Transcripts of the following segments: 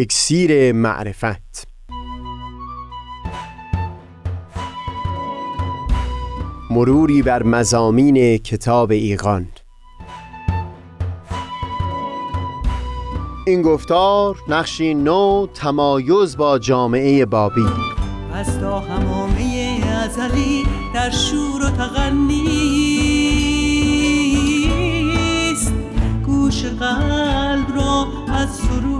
اکسیر معرفت. مروری بر مزامین کتاب ایقان این گفتار نقشی نو تمایز با جامعه بابی. از تا همامه ازلی در شور و تغنیست گوش قلب را از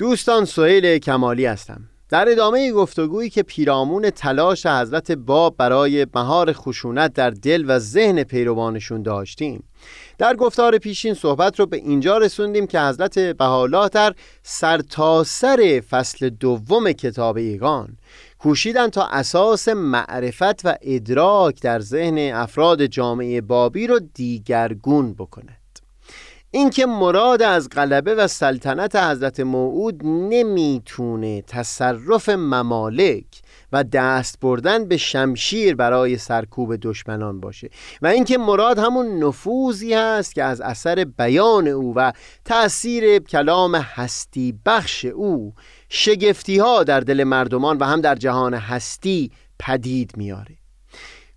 دوستان سهیل کمالی هستم. در ادامه گفتگویی که پیرامون تلاش حضرت باب برای مهار خشونت در دل و ذهن پیروانشون داشتیم. در گفتار پیشین صحبت رو به اینجا رسوندیم که حضرت بهاءالله در سرتاسر فصل دوم کتاب ایگان کوشیدن تا اساس معرفت و ادراک در ذهن افراد جامعه بابی رو دیگرگون بکنه. اینکه مراد از غلبه و سلطنت حضرت موعود نمی‌تونه تصرف ممالک و دست بردن به شمشیر برای سرکوب دشمنان باشه و اینکه مراد همون نفوذی هست که از اثر بیان او و تأثیر کلام هستی بخش او شگفتی ها در دل مردمان و هم در جهان هستی پدید میاره.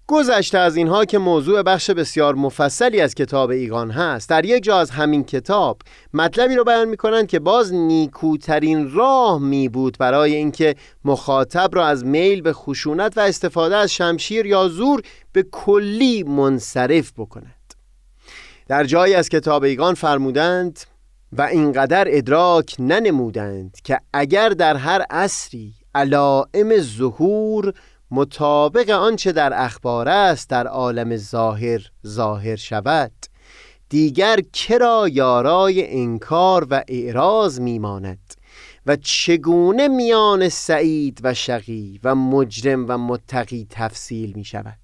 گذشته از اینها که موضوع بخش بسیار مفصلی از کتاب ایگان هست. در یک جا از همین کتاب مطلبی رو بیان می‌کنند که باز نیکوترین راه می بود برای اینکه مخاطب را از میل به خشونت و استفاده از شمشیر یا زور به کلی منصرف بکند. در جایی از کتاب ایگان فرمودند و اینقدر ادراک ننمودند که اگر در هر عصری علائم ظهور مطابق آنچه در اخبار است در عالم ظاهر ظاهر شود. دیگر کرا یارای انکار و اعراض میماند و چگونه میان سعید و شقی و مجرم و متقی تفصیل می شود؟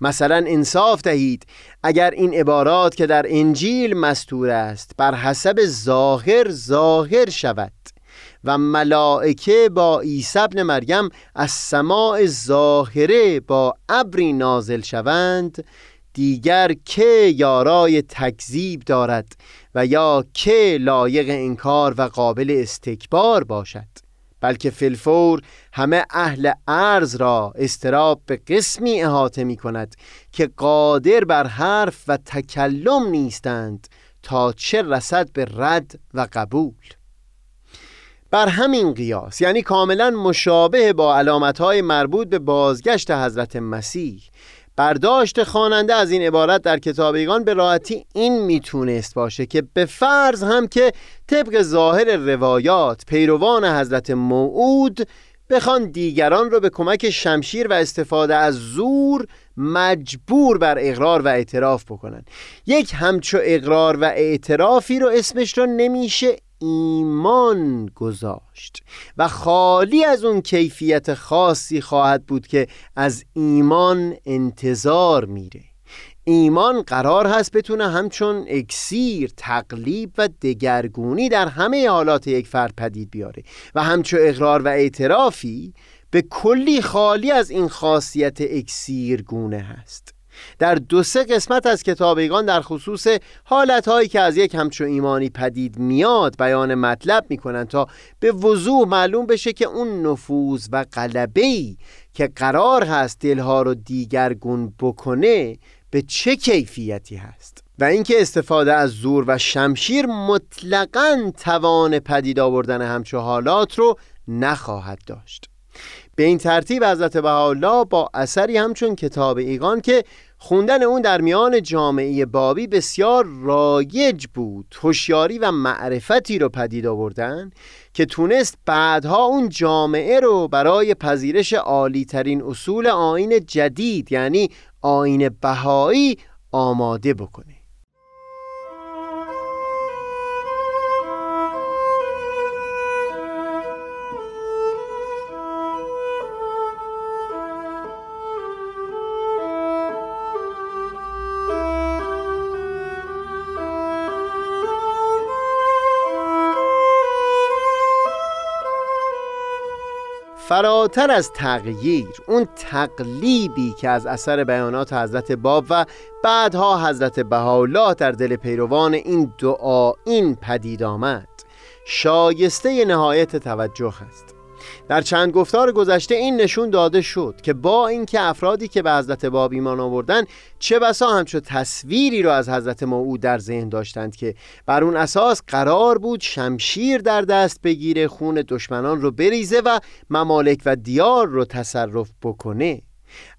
مثلا انصاف دهید اگر این عبارات که در انجیل مستور است بر حسب ظاهر ظاهر شود. و ملائکه با عیسی ابن مریم از سماع ظاهره با ابری نازل شوند دیگر که یارای تکذیب دارد و یا که لایق انکار و قابل استکبار باشد بلکه فلفور همه اهل ارز را استراب به قسمی احاطه می کند که قادر بر حرف و تکلم نیستند تا چه رسد به رد و قبول. بر همین قیاس یعنی کاملا مشابه با علامتهای مربوط به بازگشت حضرت مسیح. برداشت خواننده از این عبارت در کتابیگان به راحتی این می‌تونست باشه که به فرض هم که طبق ظاهر روایات پیروان حضرت موعود بخوان دیگران رو به کمک شمشیر و استفاده از زور مجبور بر اقرار و اعتراف بکنن. یک همچو اقرار و اعترافی رو اسمش رو نمیشه ایمان گذاشت و خالی از اون کیفیت خاصی خواهد بود که از ایمان انتظار میره. ایمان قرار هست بتونه همچون اکسیر تقلیب و دگرگونی در همه حالات یک فرد پدید بیاره و همچون اقرار و اعترافی به کلی خالی از این خاصیت اکسیرگونه هست. در دو سه قسمت از کتابیگان در خصوص حالتهایی که از یک همچون ایمانی پدید میاد بیان مطلب می‌کنن تا به وضوح معلوم بشه که اون نفوذ و قلبهی که قرار هست دلها رو دیگرگون بکنه به چه کیفیتی هست؟ و اینکه استفاده از زور و شمشیر مطلقا توان پدید آوردن همچو حالات رو نخواهد داشت. به این ترتیب حضرت بهاءالله با اثری همچون کتاب ایگان که خوندن اون در میان جامعه بابی بسیار رایج بود. هوشیاری و معرفتی رو پدید آوردن که تونست بعدها اون جامعه رو برای پذیرش عالی ترین اصول آین جدید یعنی آین بهایی آماده بکنه. فراتر از تغییر اون تقلیبی که از اثر بیانات حضرت باب و بعدها حضرت بهاءالله در دل پیروان این دعا این پدید آمد. شایسته نهایت توجه است. در چند گفتار گذشته این نشون داده شد که با اینکه افرادی که به حضرت باب ایمان آوردن چه بسا همچو تصویری را از حضرت موعود در ذهن داشتند که بر اون اساس قرار بود شمشیر در دست بگیره خون دشمنان رو بریزه و ممالک و دیار رو تصرف بکنه.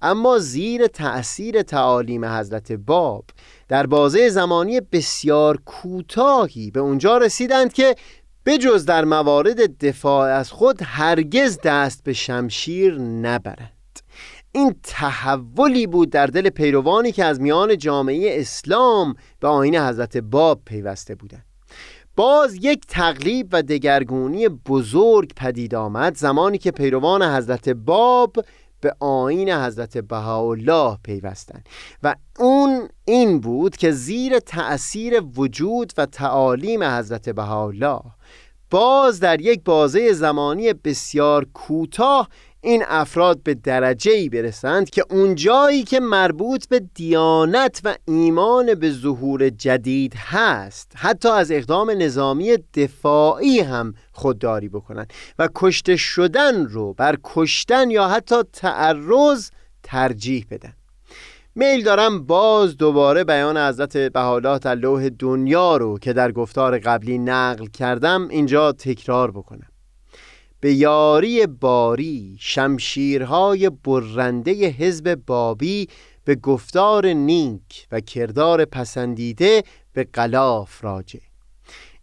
اما زیر تأثیر تعالیم حضرت باب در بازه زمانی بسیار کوتاهی به اونجا رسیدند که بجز در موارد دفاع از خود هرگز دست به شمشیر نبرند. این تحولی بود در دل پیروانی که از میان جامعه اسلام به آین حضرت باب پیوسته بودند. باز یک تقلیب و دگرگونی بزرگ پدید آمد زمانی که پیروان حضرت باب به آین حضرت بهاءالله پیوستند و اون این بود که زیر تأثیر وجود و تعالیم حضرت بهاءالله باز در یک بازه زمانی بسیار کوتاه این افراد به درجه ای برسند که اونجایی که مربوط به دیانت و ایمان به ظهور جدید هست حتی از اقدام نظامی دفاعی هم خودداری بکنند و کشته شدن رو بر کشتن یا حتی تعرض ترجیح بدن. میل دارم باز دوباره بیان حضرت بحالات لوح دنیا رو که در گفتار قبلی نقل کردم اینجا تکرار بکنم. به یاری باری شمشیرهای برنده حزب بابی به گفتار نیک و کردار پسندیده به قلاف راجع.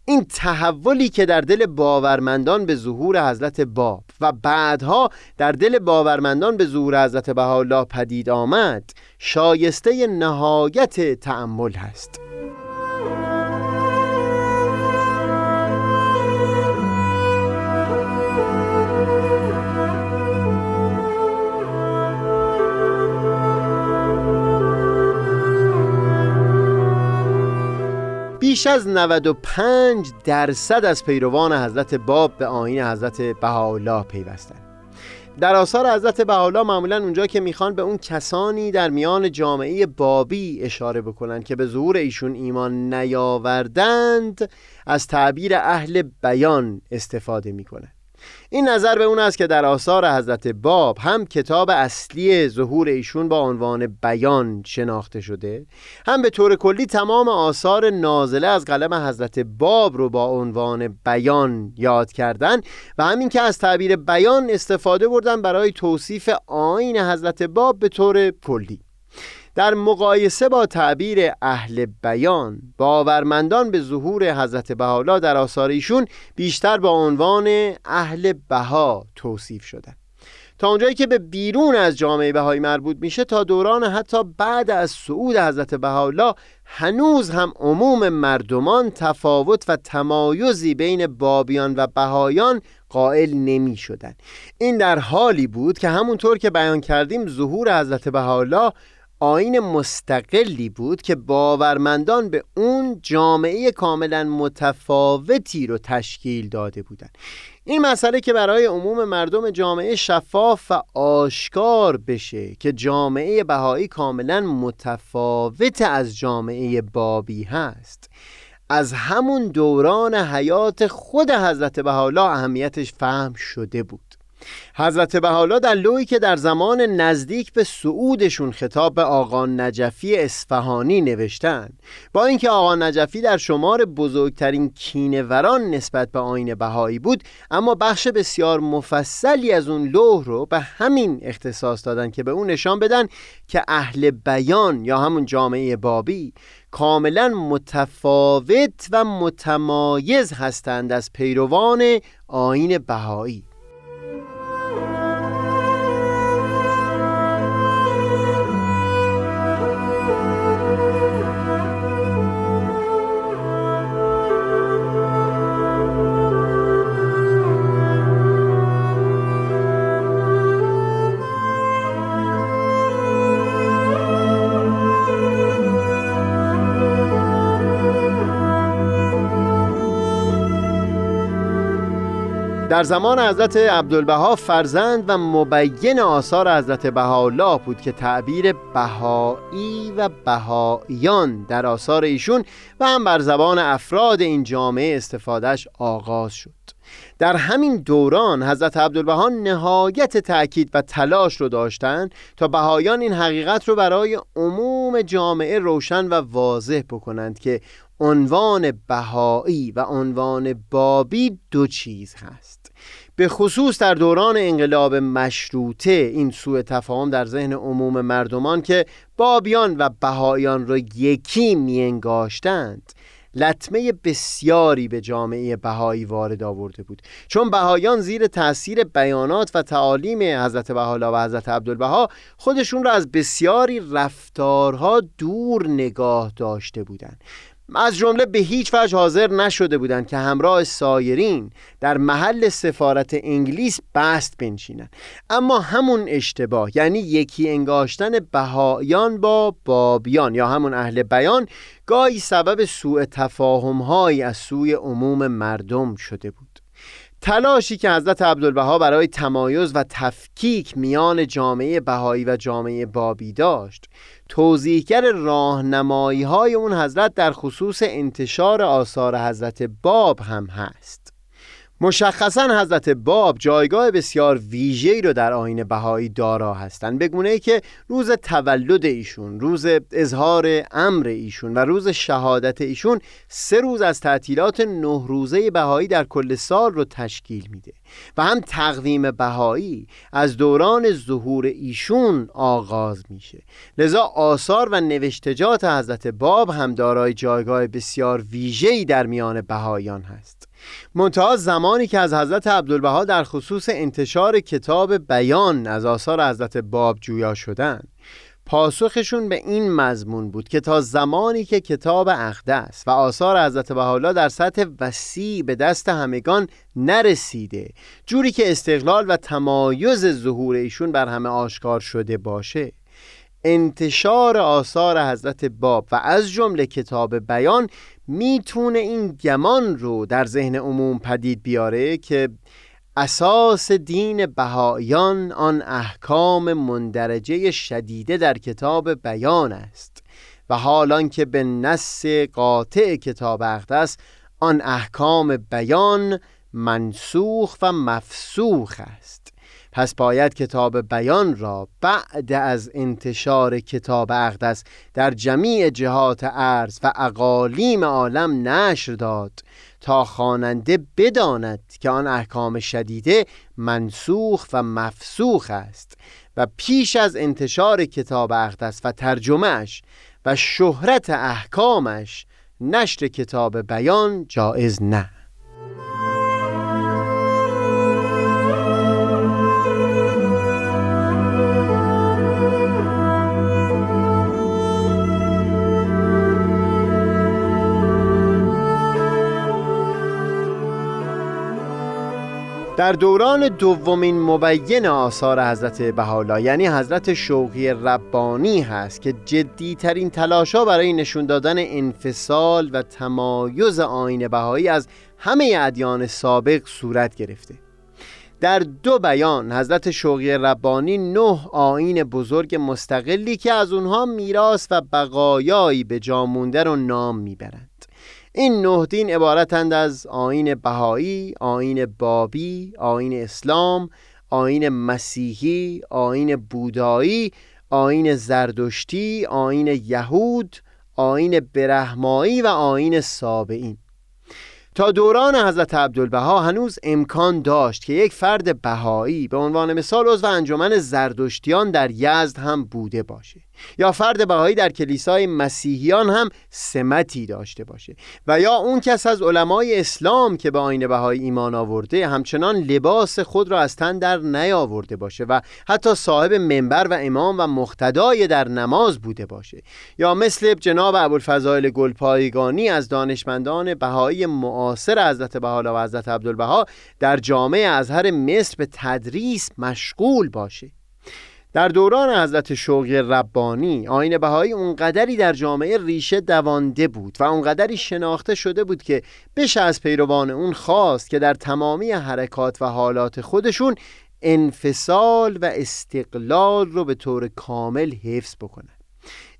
این تحولی که در دل باورمندان به ظهور حضرت باب و بعدها در دل باورمندان به ظهور حضرت بهاءالله پدید آمد شایسته نهایت تأمل هست. بیش از 95 درصد از پیروان حضرت باب به آین حضرت بهاءالله پیوستند در آثار حضرت بهاءالله معمولا اونجا که می‌خوان به اون کسانی در میان جامعه بابی اشاره بکنن که به ظهور ایشون ایمان نیاوردند از تعبیر اهل بیان استفاده می‌کنن. این نظر به اون است که در آثار حضرت باب هم کتاب اصلی ظهور ایشون با عنوان بیان شناخته شده هم به طور کلی تمام آثار نازله از قلم حضرت باب رو با عنوان بیان یاد کردن و همین که از تعبیر بیان استفاده بردن برای توصیف آین حضرت باب به طور کلی. در مقایسه با تعبیر اهل بیان باورمندان به ظهور حضرت بهاءالله در آثار ایشون بیشتر با عنوان اهل بها توصیف شده تا اونجایی که به بیرون از جامعه بهایی مربوط میشه تا دوران حتی بعد از صعود حضرت بهاءالله هنوز هم عموم مردمان تفاوت و تمایزی بین بابیان و بهایان قائل نمی شدن. این در حالی بود که همونطور که بیان کردیم ظهور حضرت بهاءالله آین مستقلی بود که باورمندان به اون جامعه کاملا متفاوتی رو تشکیل داده بودند. این مسئله که برای عموم مردم جامعه شفاف و آشکار بشه که جامعه بهایی کاملا متفاوت از جامعه بابی هست. از همون دوران حیات خود حضرت بهاءالله اهمیتش فهم شده بود. حضرت بحالا در لوی که در زمان نزدیک به سعودشون خطاب به آقا نجفی اصفهانی نوشتن. با اینکه آقا نجفی در شمار بزرگترین کینوران نسبت به آین بهایی بود اما بخش بسیار مفصلی از اون لوح رو به همین اختصاص دادن که به اون نشان بدن که اهل بیان یا همون جامعه بابی کاملا متفاوت و متمایز هستند از پیروان آین بهایی. در زمان حضرت عبدالبها فرزند و مبین آثار حضرت بهاءالله بود که تعبیر بهایی و بهاییان در آثار ایشون و هم بر زبان افراد این جامعه استفادهش آغاز شد. در همین دوران حضرت عبدالبها نهایت تأکید و تلاش رو داشتند تا بهایان این حقیقت رو برای عموم جامعه روشن و واضح بکنند که عنوان بهایی و عنوان بابی دو چیز هست. به خصوص در دوران انقلاب مشروطه این سوء تفاهم در ذهن عموم مردمان که بابیان و بهایان را یکی میانگاشتند لطمه بسیاری به جامعه بهایی وارد آورده بود. چون بهایان زیر تاثیر بیانات و تعالیم حضرت بهاءالله و حضرت عبدالبها خودشون را از بسیاری رفتارها دور نگاه داشته بودند. از جمله به هیچ وجه حاضر نشده بودند که همراه سایرین در محل سفارت انگلیس بست بنشینند. اما همون اشتباه یعنی یکی انگاشتن بهایان با بابیان یا همون اهل بیان گاهی سبب سوء تفاهم از سوی عموم مردم شده بود. تلاشی که حضرت عبدالبها برای تمایز و تفکیک میان جامعه بهایی و جامعه بابی داشت توضیحگر راهنمایی های اون حضرت در خصوص انتشار آثار حضرت باب هم هست. مشخصا حضرت باب جایگاه بسیار ویژه‌ای رو در آین بهایی دارا هستند به گونه ای که روز تولد ایشون روز اظهار امر ایشون و روز شهادت ایشون سه روز از تعطیلات نه روزه بهایی در کل سال رو تشکیل میده و هم تقویم بهایی از دوران ظهور ایشون آغاز میشه. لذا آثار و نوشتجات حضرت باب هم دارای جایگاه بسیار ویژه‌ای در میان بهایان هست. منتها زمانی که از حضرت عبدالبها در خصوص انتشار کتاب بیان از آثار حضرت باب جویا شدن پاسخشون به این مضمون بود که تا زمانی که کتاب اقدس و آثار حضرت بهاءالله در سطح وسیع به دست همگان نرسیده جوری که استقلال و تمایز ظهور ایشون بر همه آشکار شده باشه. انتشار آثار حضرت باب و از جمله کتاب بیان می‌تونه این گمان رو در ذهن عموم پدید بیاره که اساس دین بهایان آن احکام مندرجه شدیده در کتاب بیان است و حالان که به نص قاطع کتاب اقدس آن احکام بیان منسوخ و مفسوخ است. پس باید کتاب بیان را بعد از انتشار کتاب اقدس در جمیع جهات عرض و اقالیم عالم نشر داد تا خواننده بداند که آن احکام شدیده منسوخ و مفسوخ است و پیش از انتشار کتاب اقدس و ترجمهش و شهرت احکامش نشر کتاب بیان جایز نه. در دوران دومین مبین آثار حضرت بهاءالله یعنی حضرت شوقی ربانی هست که جدیترین تلاشا برای نشون دادن انفصال و تمایز آین بهایی از همه ادیان سابق صورت گرفته. در دو بیان حضرت شوقی ربانی نه آین بزرگ مستقلی که از اونها میراث و بقایایی به جا مونده رو نام می‌برند. این نه دین عبارتند از آین بهایی، آین بابی، آین اسلام، آین مسیحی، آین بودایی، آین زردشتی، آین یهود، آین برهمایی و آین سابعین تا دوران حضرت عبدالبها هنوز امکان داشت که یک فرد بهایی به عنوان مثال عضو انجمن زردشتیان در یزد هم بوده باشه. یا فرد بهایی در کلیسای مسیحیان هم سمتی داشته باشه و یا اون کس از علمای اسلام که به آین بهایی ایمان آورده همچنان لباس خود را از تن در نیاورده باشه و حتی صاحب منبر و امام و مختدای در نماز بوده باشه. یا مثل جناب ابوالفضائل گلپایگانی از دانشمندان بهایی معاصر حضرت بهاءالله و حضرت عبدالبها در جامعه ازهر مصر به تدریس مشغول باشه. در دوران حضرت شوقی ربانی آین بهایی اونقدری در جامعه ریشه دوانده بود و اونقدری شناخته شده بود که بشه از پیروان اون خواست که در تمامی حرکات و حالات خودشون انفصال و استقلال رو به طور کامل حفظ بکنن.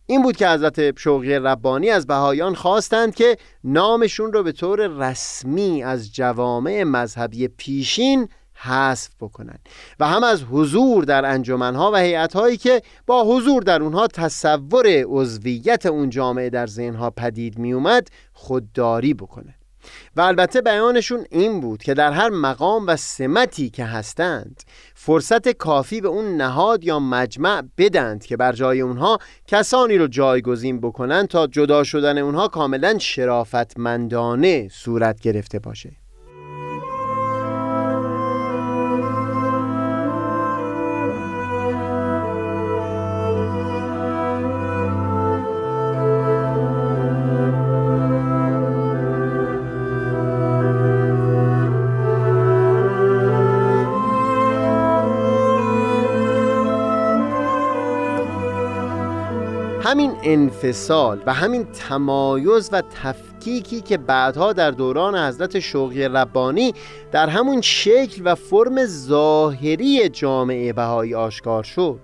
این بود که حضرت شوقی ربانی از بهایان خواستند که نامشون رو به طور رسمی از جوامع مذهبی پیشین حذف بکنند و هم از حضور در انجمنها و هیئت‌هایی که با حضور در اونها تصور عضویت اون جامعه در ذهنها پدید می اومد خودداری بکنه و البته بیانشون این بود که در هر مقام و سمتی که هستند فرصت کافی به اون نهاد یا مجمع بدند که بر جای اونها کسانی رو جایگزین بکنند تا جدا شدن اونها کاملا شرافتمندانه صورت گرفته باشه. همین انفصال و همین تمایز و تفکیکی که بعدها در دوران حضرت شوقی ربانی در همون شکل و فرم ظاهری جامعه بهایی آشکار شد.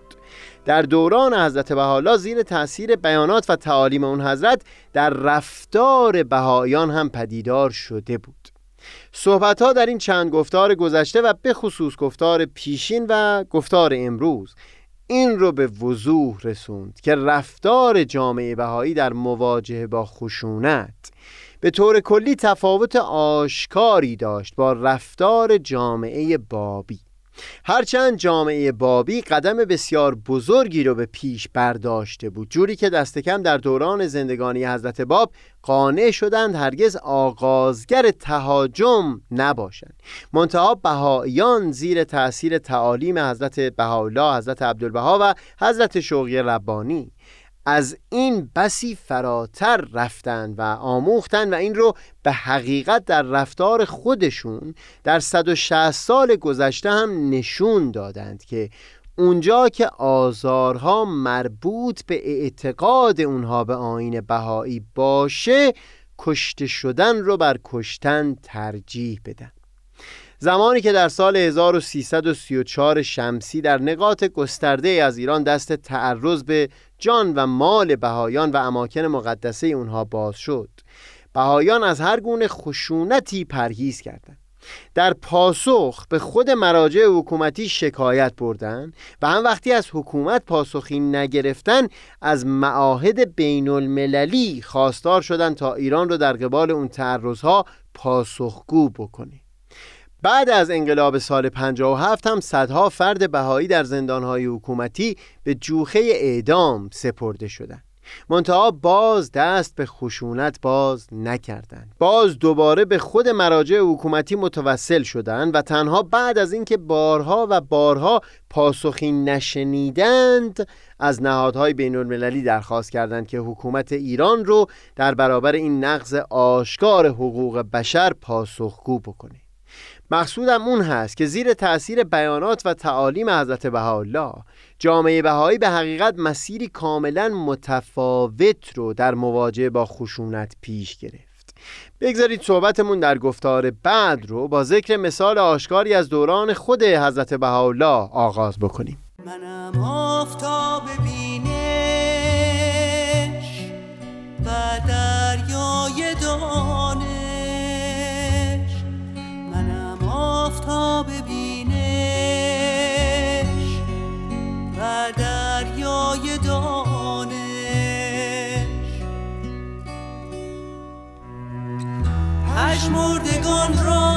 در دوران حضرت بهاءالله زیر تاثیر بیانات و تعالیم اون حضرت در رفتار بهایان هم پدیدار شده بود. صحبت ها در این چند گفتار گذشته و به خصوص گفتار پیشین و گفتار امروز این رو به وضوح رسوند که رفتار جامعه بهایی در مواجهه با خشونت به طور کلی تفاوت آشکاری داشت با رفتار جامعه بابی. هرچند جامعه بابی قدم بسیار بزرگی رو به پیش برداشته بود جوری که دست کم در دوران زندگانی حضرت باب قانع شدند هرگز آغازگر تهاجم نباشند. منتها بهاییان زیر تأثیر تعالیم حضرت بهاءالله حضرت عبدالبها و حضرت شوقی ربانی. از این بسی فراتر رفتن و آموختن و این رو به حقیقت در رفتار خودشون در 160 سال گذشته هم نشون دادند که اونجا که آزارها مربوط به اعتقاد اونها به آین بهایی باشه کشته شدن رو بر کشتن ترجیح بدن. زمانی که در سال 1334 شمسی در نقاط گسترده از ایران دست تعرض به جان و مال بهایان و اماکن مقدسه اونها باز شد بهایان از هر گونه خشونتی پرهیز کردند. در پاسخ به خود مراجع حکومتی شکایت بردن و هم وقتی از حکومت پاسخی نگرفتن از معاهد بین المللی خواستار شدن تا ایران رو در قبال اون تعرضها پاسخگو بکنه. بعد از انقلاب سال 57 هم صدها فرد بهایی در زندانهای حکومتی به جوخه اعدام سپرده شدند. منتها باز دست به خشونت باز نکردند باز دوباره به خود مراجع حکومتی متوسل شدند و تنها بعد از اینکه بارها و بارها پاسخی نشنیدند از نهادهای بین المللی درخواست کردند که حکومت ایران رو در برابر این نقض آشکار حقوق بشر پاسخگو بکنه مقصودم اون هست که زیر تأثیر بیانات و تعالیم حضرت بهاءالله جامعه بهایی به حقیقت مسیری کاملا متفاوت رو در مواجهه با خشونت پیش گرفت. بگذارید صحبتمون در گفتار بعد رو با ذکر مثال آشکاری از دوران خود حضرت بهاءالله آغاز بکنیم. منم آفتاب بینش آفتاب بینش و دریای دانش. پشمردگان را